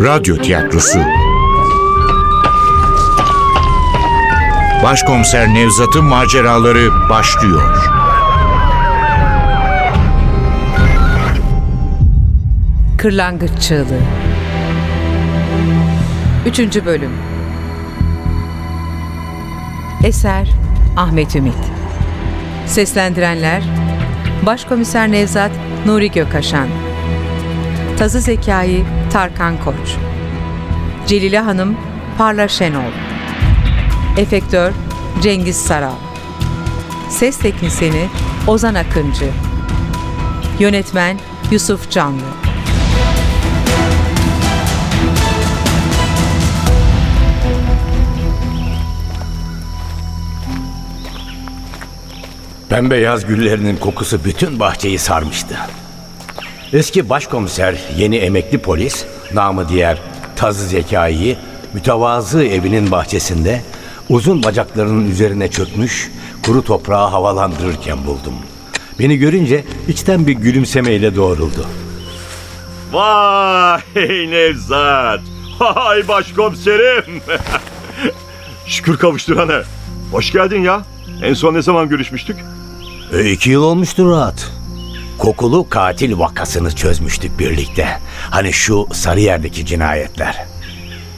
Radyo Tiyatrosu Başkomiser Nevzat'ın maceraları başlıyor. Kırlangıç Çığlığı 3. Bölüm Eser Ahmet Ümit Seslendirenler Başkomiser Nevzat Nuri Gökaşan Tazı Zekai Tarkan Koç. Celile Hanım Parla Şenol Efektör Cengiz Saral. Ses Teknisini Ozan Akıncı. Yönetmen Yusuf Canlı. Pembe yaz güllerinin kokusu bütün bahçeyi sarmıştı. Eski başkomiser, yeni emekli polis, namı diğer Tazı Zekai'yi mütevazı evinin bahçesinde uzun bacaklarının üzerine çökmüş kuru toprağı havalandırırken buldum. Beni görünce içten bir gülümsemeyle doğruldu. Vay Nevzat. Vay başkomiserim. Şükür kavuşturana. Hoş geldin ya. En son ne zaman görüşmüştük? E, iki yıl olmuştur rahat. Kokulu katil vakasını çözmüştük birlikte. Hani şu Sarıyer'deki cinayetler.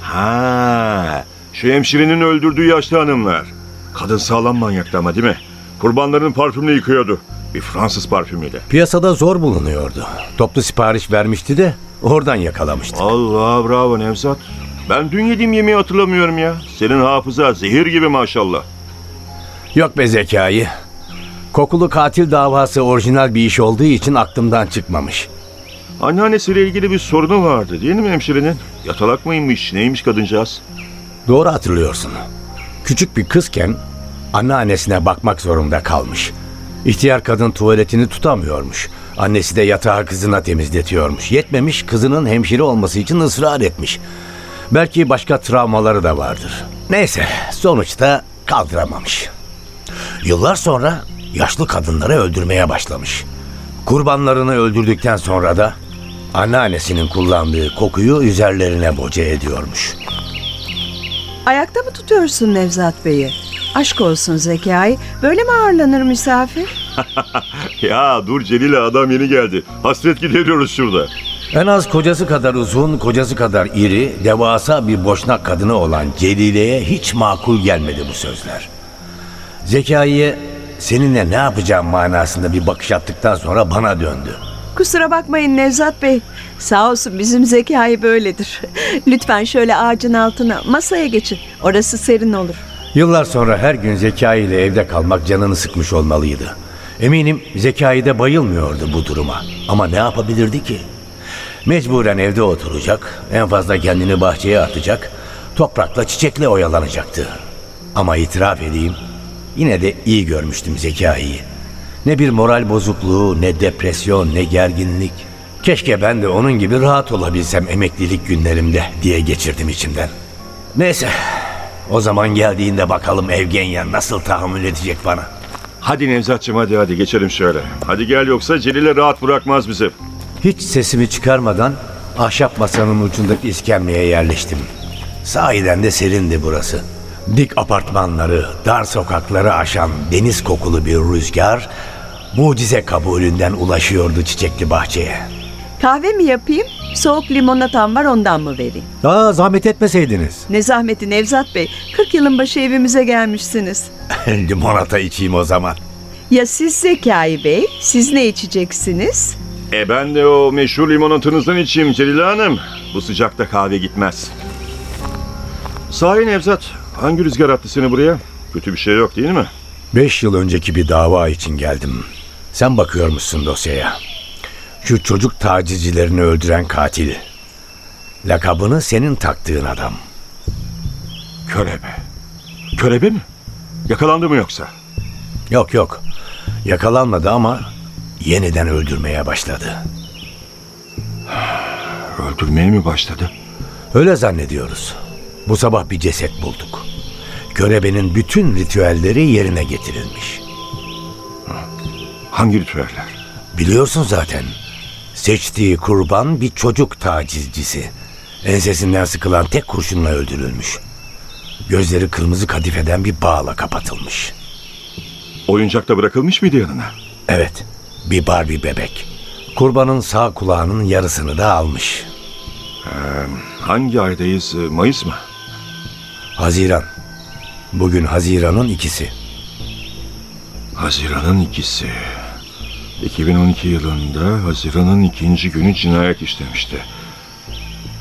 Ha, şu hemşirenin öldürdüğü yaşlı hanımlar. Kadın sağlam manyaktı ama değil mi? Kurbanlarının parfümünü yıkıyordu. Bir Fransız parfümüyle. Piyasada zor bulunuyordu. Toplu sipariş vermişti de oradan yakalamıştık. Allah bravo Nevzat. Ben dün yediğim yemeği hatırlamıyorum ya. Senin hafıza zehir gibi maşallah. Yok be zekayı. Kokulu katil davası orijinal bir iş olduğu için aklımdan çıkmamış. Anneannesiyle ilgili bir sorunu vardı değil mi hemşirenin? Yatalak mıymış, neymiş kadıncağız? Doğru hatırlıyorsun. Küçük bir kızken anneannesine bakmak zorunda kalmış. İhtiyar kadın tuvaletini tutamıyormuş. Annesi de yatağı kızına temizletiyormuş. Yetmemiş kızının hemşire olması için ısrar etmiş. Belki başka travmaları da vardır. Neyse sonuçta kaldıramamış. Yıllar sonra yaşlı kadınları öldürmeye başlamış. Kurbanlarını öldürdükten sonra da anneannesinin kullandığı kokuyu üzerlerine boca ediyormuş. Ayakta mı tutuyorsun Nevzat Bey'i? Aşk olsun Zekai. Böyle mi ağırlanır misafir? Ya dur Celile adam yeni geldi. Hasret gideriyoruz şurada. En az kocası kadar uzun, kocası kadar iri, devasa bir boşnak kadını olan Celile'ye hiç makul gelmedi bu sözler. Zekai'ye seninle ne yapacağım manasında bir bakış attıktan sonra bana döndü. Kusura bakmayın Nevzat Bey. Sağ olsun bizim Zekai böyledir. Lütfen şöyle ağacın altına masaya geçin. Orası serin olur. Yıllar sonra her gün Zekai ile evde kalmak canını sıkmış olmalıydı. Eminim Zekai de bayılmıyordu bu duruma. Ama ne yapabilirdi ki? Mecburen evde oturacak, en fazla kendini bahçeye atacak, toprakla çiçekle oyalanacaktı. Ama itiraf edeyim, yine de iyi görmüştüm Zekai'yi. Ne bir moral bozukluğu, ne depresyon, ne gerginlik. Keşke ben de onun gibi rahat olabilsem emeklilik günlerimde diye geçirdim içimden. Neyse, o zaman geldiğinde bakalım Evgenya nasıl tahammül edecek bana. Hadi Nevzatçım hadi hadi geçelim şöyle. Hadi gel yoksa Celile rahat bırakmaz bizi. Hiç sesimi çıkarmadan ahşap masanın ucundaki iskemleye yerleştim. Sahiden de serindi burası. Dik apartmanları, dar sokakları aşan deniz kokulu bir rüzgar mucize kabulünden ulaşıyordu çiçekli bahçeye. Kahve mi yapayım? Soğuk limonatam var ondan mı vereyim? Aa zahmet etmeseydiniz. Ne zahmeti Nevzat Bey. 40 yılın başı evimize gelmişsiniz. Limonata içeyim o zaman. Ya siz Zekai Bey? Siz ne içeceksiniz? E ben de o meşhur limonatınızdan içeyim Celile Hanım. Bu sıcakta kahve gitmez. Sahi Nevzat, hangi rüzgar attı seni buraya? Kötü bir şey yok değil mi? Beş yıl önceki bir dava için geldim. Sen bakıyormuşsun dosyaya. Şu çocuk tacizcilerini öldüren katil. Lakabını senin taktığın adam. Körebe. Körebe mi? Yakalandı mı yoksa? Yok yok. Yakalanmadı ama yeniden öldürmeye başladı. Öldürmeye mi başladı? Öyle zannediyoruz. Bu sabah bir ceset bulduk. Körebenin bütün ritüelleri yerine getirilmiş. Hangi ritüeller? Biliyorsun zaten. Seçtiği kurban bir çocuk tacizcisi. Ensesinden sıkılan tek kurşunla öldürülmüş. Gözleri kırmızı kadifeden bir bağla kapatılmış. Oyuncakta bırakılmış mıydı yanına? Evet, bir Barbie bebek. Kurbanın sağ kulağının yarısını da almış. Hangi aydayız? Ee, Mayıs mı? Haziran. Bugün Haziran'ın ikisi. Haziran'ın ikisi. 2012 yılında Haziran'ın ikinci günü cinayet işlemişti.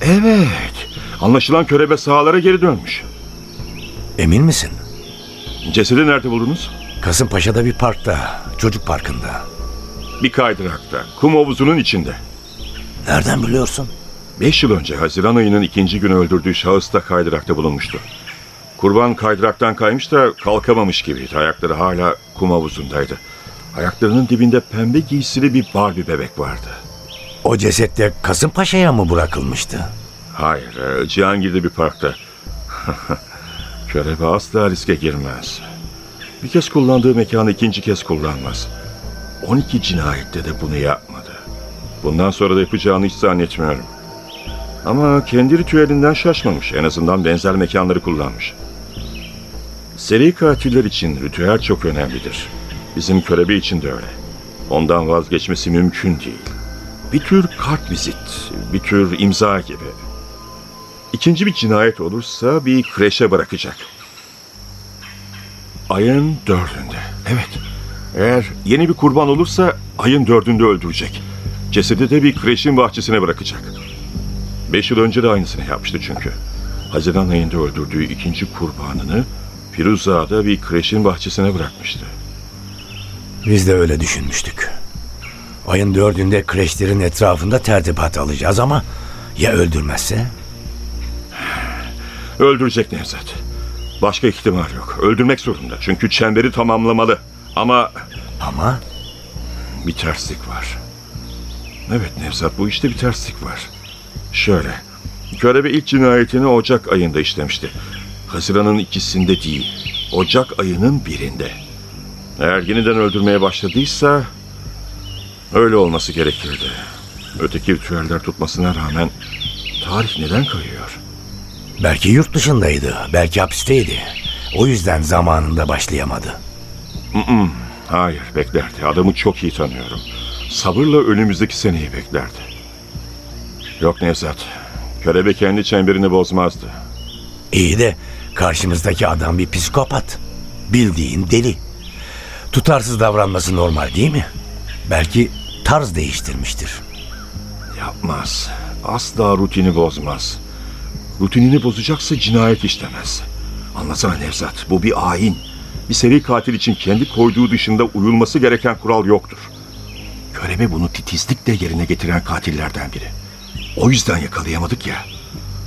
Evet. Anlaşılan körebe sahalara geri dönmüş. Emin misin? Cesedi nerede buldunuz? Kasımpaşa'da bir parkta, çocuk parkında. Bir kaydırakta. Kum havuzunun içinde. Nereden biliyorsun? Beş yıl önce Haziran ayının ikinci günü öldürdüğü şahıs da kaydırakta bulunmuştu. Kurban kaydıraktan kaymış da kalkamamış gibiydi. Ayakları hala kum havuzundaydı. Ayaklarının dibinde pembe giysili bir Barbie bebek vardı. O ceset de Kasımpaşa'ya mı bırakılmıştı? Hayır, e, Cihangir'de bir parkta. Körebe asla riske girmez. Bir kez kullandığı mekanı ikinci kez kullanmaz. 12 cinayette de bunu yapmadı. Bundan sonra da yapacağını hiç zannetmiyorum. Ama kendi ritüelinden şaşmamış. En azından benzer mekanları kullanmış. Seri katiller için ritüel çok önemlidir. Bizim körebe için de öyle. Ondan vazgeçmesi mümkün değil. Bir tür kart vizit, bir tür imza gibi. İkinci bir cinayet olursa bir kreşe bırakacak. Ayın dördünde. Evet. Eğer yeni bir kurban olursa ayın dördünde öldürecek. Cesedi de bir kreşin bahçesine bırakacak. Beş yıl önce de aynısını yapmıştı çünkü. Haziran ayında öldürdüğü ikinci kurbanını Firuza'da bir kreşin bahçesine bırakmıştı. Biz de öyle düşünmüştük. Ayın dördünde kreşlerin etrafında tertibat alacağız ama ya öldürmezse? Öldürecek Nevzat. Başka ihtimal yok. Öldürmek zorunda. Çünkü çemberi tamamlamalı. Ama Ama bir terslik var. Evet Nevzat bu işte bir terslik var. Şöyle. Körebe ilk cinayetini Ocak ayında işlemişti. Haziran'ın ikisinde değil. Ocak ayının birinde. Eğer yeniden öldürmeye başladıysa öyle olması gerekirdi. Öteki ritüeller tutmasına rağmen tarih neden kayıyor? belki yurt dışındaydı, belki hapisteydi. O yüzden zamanında başlayamadı. Hayır beklerdi. Adamı çok iyi tanıyorum. Sabırla önümüzdeki seneyi beklerdi. Yok Nevzat. Körebe kendi çemberini bozmazdı. İyi de karşımızdaki adam bir psikopat. Bildiğin deli. Tutarsız davranması normal değil mi? Belki tarz değiştirmiştir. Yapmaz. Asla rutini bozmaz. Rutinini bozacaksa cinayet işlemez. Anlasana Nevzat, bu bir ayin. Bir seri katil için kendi koyduğu dışında uyulması gereken kural yoktur. Körebe bunu titizlikle yerine getiren katillerden biri. O yüzden yakalayamadık ya.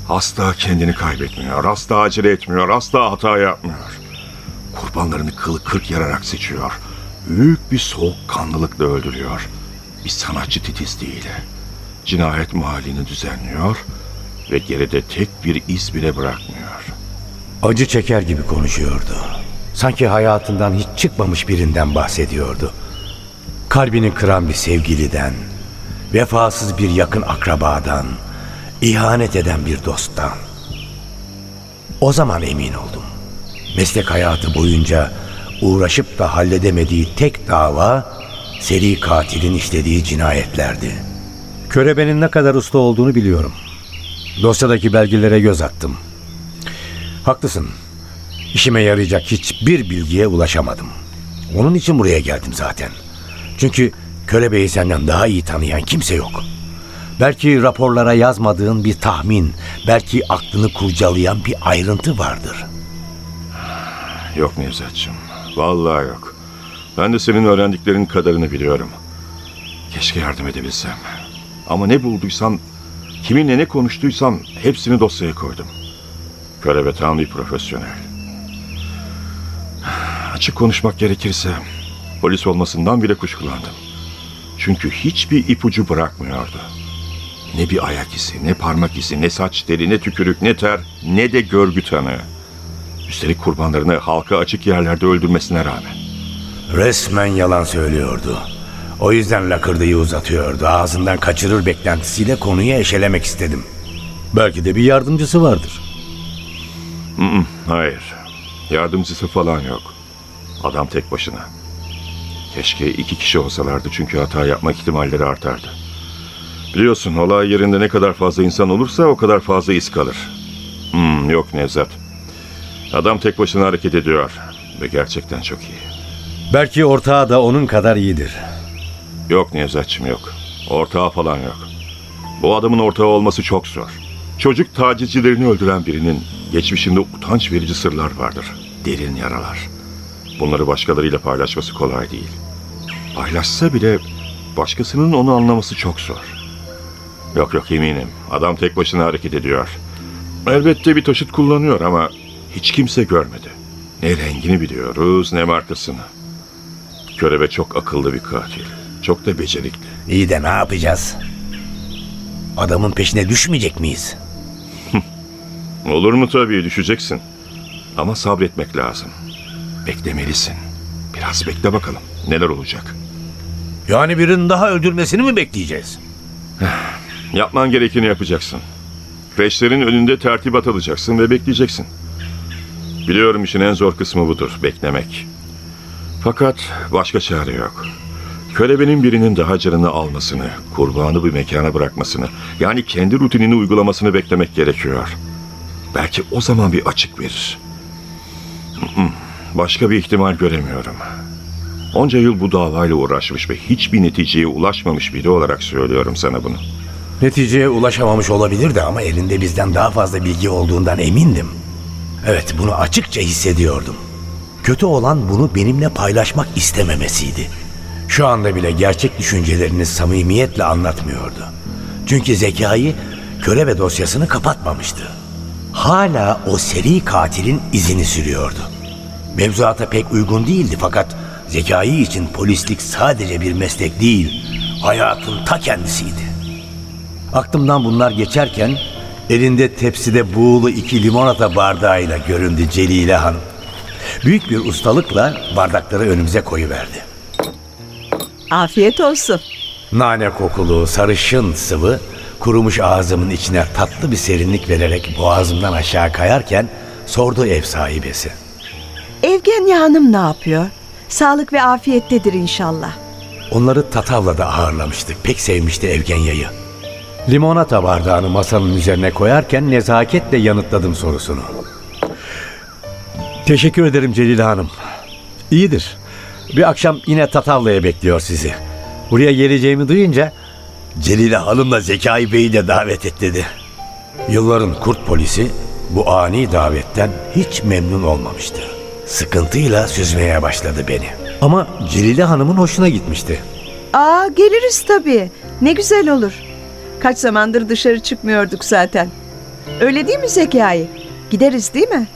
Asla kendini kaybetmiyor, asla acele etmiyor, asla hata yapmıyor. Kurbanlarını kılı kırk yararak seçiyor. Büyük bir soğukkanlılıkla öldürüyor. Bir sanatçı titizliğiyle. Cinayet mahallini düzenliyor ve geride tek bir iz bile bırakmıyor. Acı çeker gibi konuşuyordu. Sanki hayatından hiç çıkmamış birinden bahsediyordu. Kalbini kıran bir sevgiliden, vefasız bir yakın akrabadan, ihanet eden bir dosttan. O zaman emin oldum. Meslek hayatı boyunca uğraşıp da halledemediği tek dava seri katilin işlediği cinayetlerdi. Körebenin ne kadar usta olduğunu biliyorum. Dosyadaki belgelere göz attım. Haklısın. İşime yarayacak hiçbir bilgiye ulaşamadım. Onun için buraya geldim zaten. Çünkü Kölebeyi senden daha iyi tanıyan kimse yok. Belki raporlara yazmadığın bir tahmin, belki aklını kurcalayan bir ayrıntı vardır. Yok Nevzat'cığım, vallahi yok. Ben de senin öğrendiklerinin kadarını biliyorum. Keşke yardım edebilsem. Ama ne bulduysam, kiminle ne konuştuysam hepsini dosyaya koydum. Körebe tam bir profesyonel. Açık konuşmak gerekirse polis olmasından bile kuşkulandım. Çünkü hiçbir ipucu bırakmıyordu. Ne bir ayak izi, ne parmak izi, ne saç teli, ne tükürük, ne ter, ne de görgü tanığı. Üstelik kurbanlarını halka açık yerlerde öldürmesine rağmen. Resmen yalan söylüyordu. O yüzden lakırdıyı uzatıyordu. Ağzından kaçırır beklentisiyle konuyu eşelemek istedim. Belki de bir yardımcısı vardır. Hayır. Yardımcısı falan yok. Adam tek başına. Keşke iki kişi olsalardı çünkü hata yapma ihtimalleri artardı. Biliyorsun olay yerinde ne kadar fazla insan olursa o kadar fazla iz kalır. Hmm, yok Nevzat. Adam tek başına hareket ediyor. Ve gerçekten çok iyi. Belki ortağı da onun kadar iyidir. Yok Nevzatçım yok. Ortağı falan yok. Bu adamın ortağı olması çok zor. Çocuk tacizcilerini öldüren birinin geçmişinde utanç verici sırlar vardır. Derin yaralar. Bunları başkalarıyla paylaşması kolay değil. Paylaşsa bile başkasının onu anlaması çok zor. Yok yok eminim. Adam tek başına hareket ediyor. Elbette bir taşıt kullanıyor ama hiç kimse görmedi. Ne rengini biliyoruz ne markasını. Körebe çok akıllı bir katil. Çok da becerikli. İyi de ne yapacağız? Adamın peşine düşmeyecek miyiz? Olur mu tabii düşeceksin. Ama sabretmek lazım. Beklemelisin. Biraz bekle bakalım. Neler olacak? Yani birinin daha öldürmesini mi bekleyeceğiz? Yapman gerekeni yapacaksın. Kreşlerin önünde tertibat alacaksın ve bekleyeceksin. Biliyorum işin en zor kısmı budur, beklemek. Fakat başka çare yok. Kölebenin birinin daha canını almasını, kurbanı bir mekana bırakmasını, yani kendi rutinini uygulamasını beklemek gerekiyor. Belki o zaman bir açık verir. Başka bir ihtimal göremiyorum. Onca yıl bu davayla uğraşmış ve hiçbir neticeye ulaşmamış biri olarak söylüyorum sana bunu. Neticeye ulaşamamış olabilirdi ama elinde bizden daha fazla bilgi olduğundan emindim. Evet bunu açıkça hissediyordum. Kötü olan bunu benimle paylaşmak istememesiydi. Şu anda bile gerçek düşüncelerini samimiyetle anlatmıyordu. Çünkü zekayı körebe dosyasını kapatmamıştı. Hala o seri katilin izini sürüyordu. Mevzuata pek uygun değildi fakat zekayı için polislik sadece bir meslek değil, hayatın ta kendisiydi. Aklımdan bunlar geçerken elinde tepside buğulu iki limonata bardağıyla göründü Celile Hanım. Büyük bir ustalıkla bardakları önümüze koyuverdi. Afiyet olsun. Nane kokulu, sarışın sıvı kurumuş ağzımın içine tatlı bir serinlik vererek boğazımdan aşağı kayarken sordu ev sahibesi. Evgenya Hanım ne yapıyor? Sağlık ve afiyettedir inşallah. Onları Tatavla'da ağırlamıştık. Pek sevmişti Evgenya'yı. Limonata bardağını masanın üzerine koyarken nezaketle yanıtladım sorusunu. Teşekkür ederim Celile Hanım. İyidir. Bir akşam yine Tatavla'ya bekliyor sizi. Buraya geleceğimi duyunca Celile Hanım'la Zekai Bey'i de davet et dedi. Yılların kurt polisi bu ani davetten hiç memnun olmamıştı. Sıkıntıyla süzmeye başladı beni. Ama Celile Hanım'ın hoşuna gitmişti. Aa geliriz tabii. Ne güzel olur. Kaç zamandır dışarı çıkmıyorduk zaten. Öyle değil mi Zekai? Gideriz değil mi?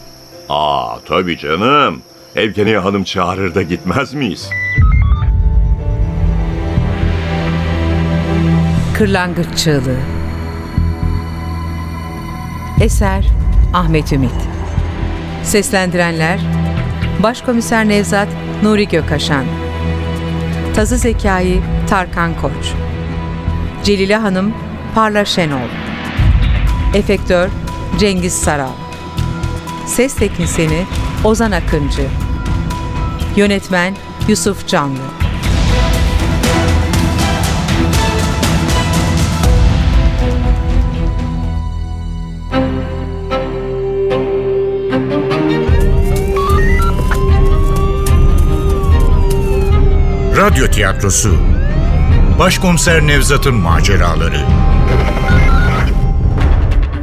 Aa tabii canım. Evgeniye Hanım çağırır da gitmez miyiz? Kırlangıç Çığlığı Eser Ahmet Ümit Seslendirenler Başkomiser Nevzat Nuri Gökaşan Tazı Zekai Tarkan Koç Celile Hanım Parla Şenol. Efektör Cengiz Saral. Ses Teknisini Ozan Akıncı. Yönetmen Yusuf Canlı. Radyo tiyatrosu. Başkomiser Nevzat'ın maceraları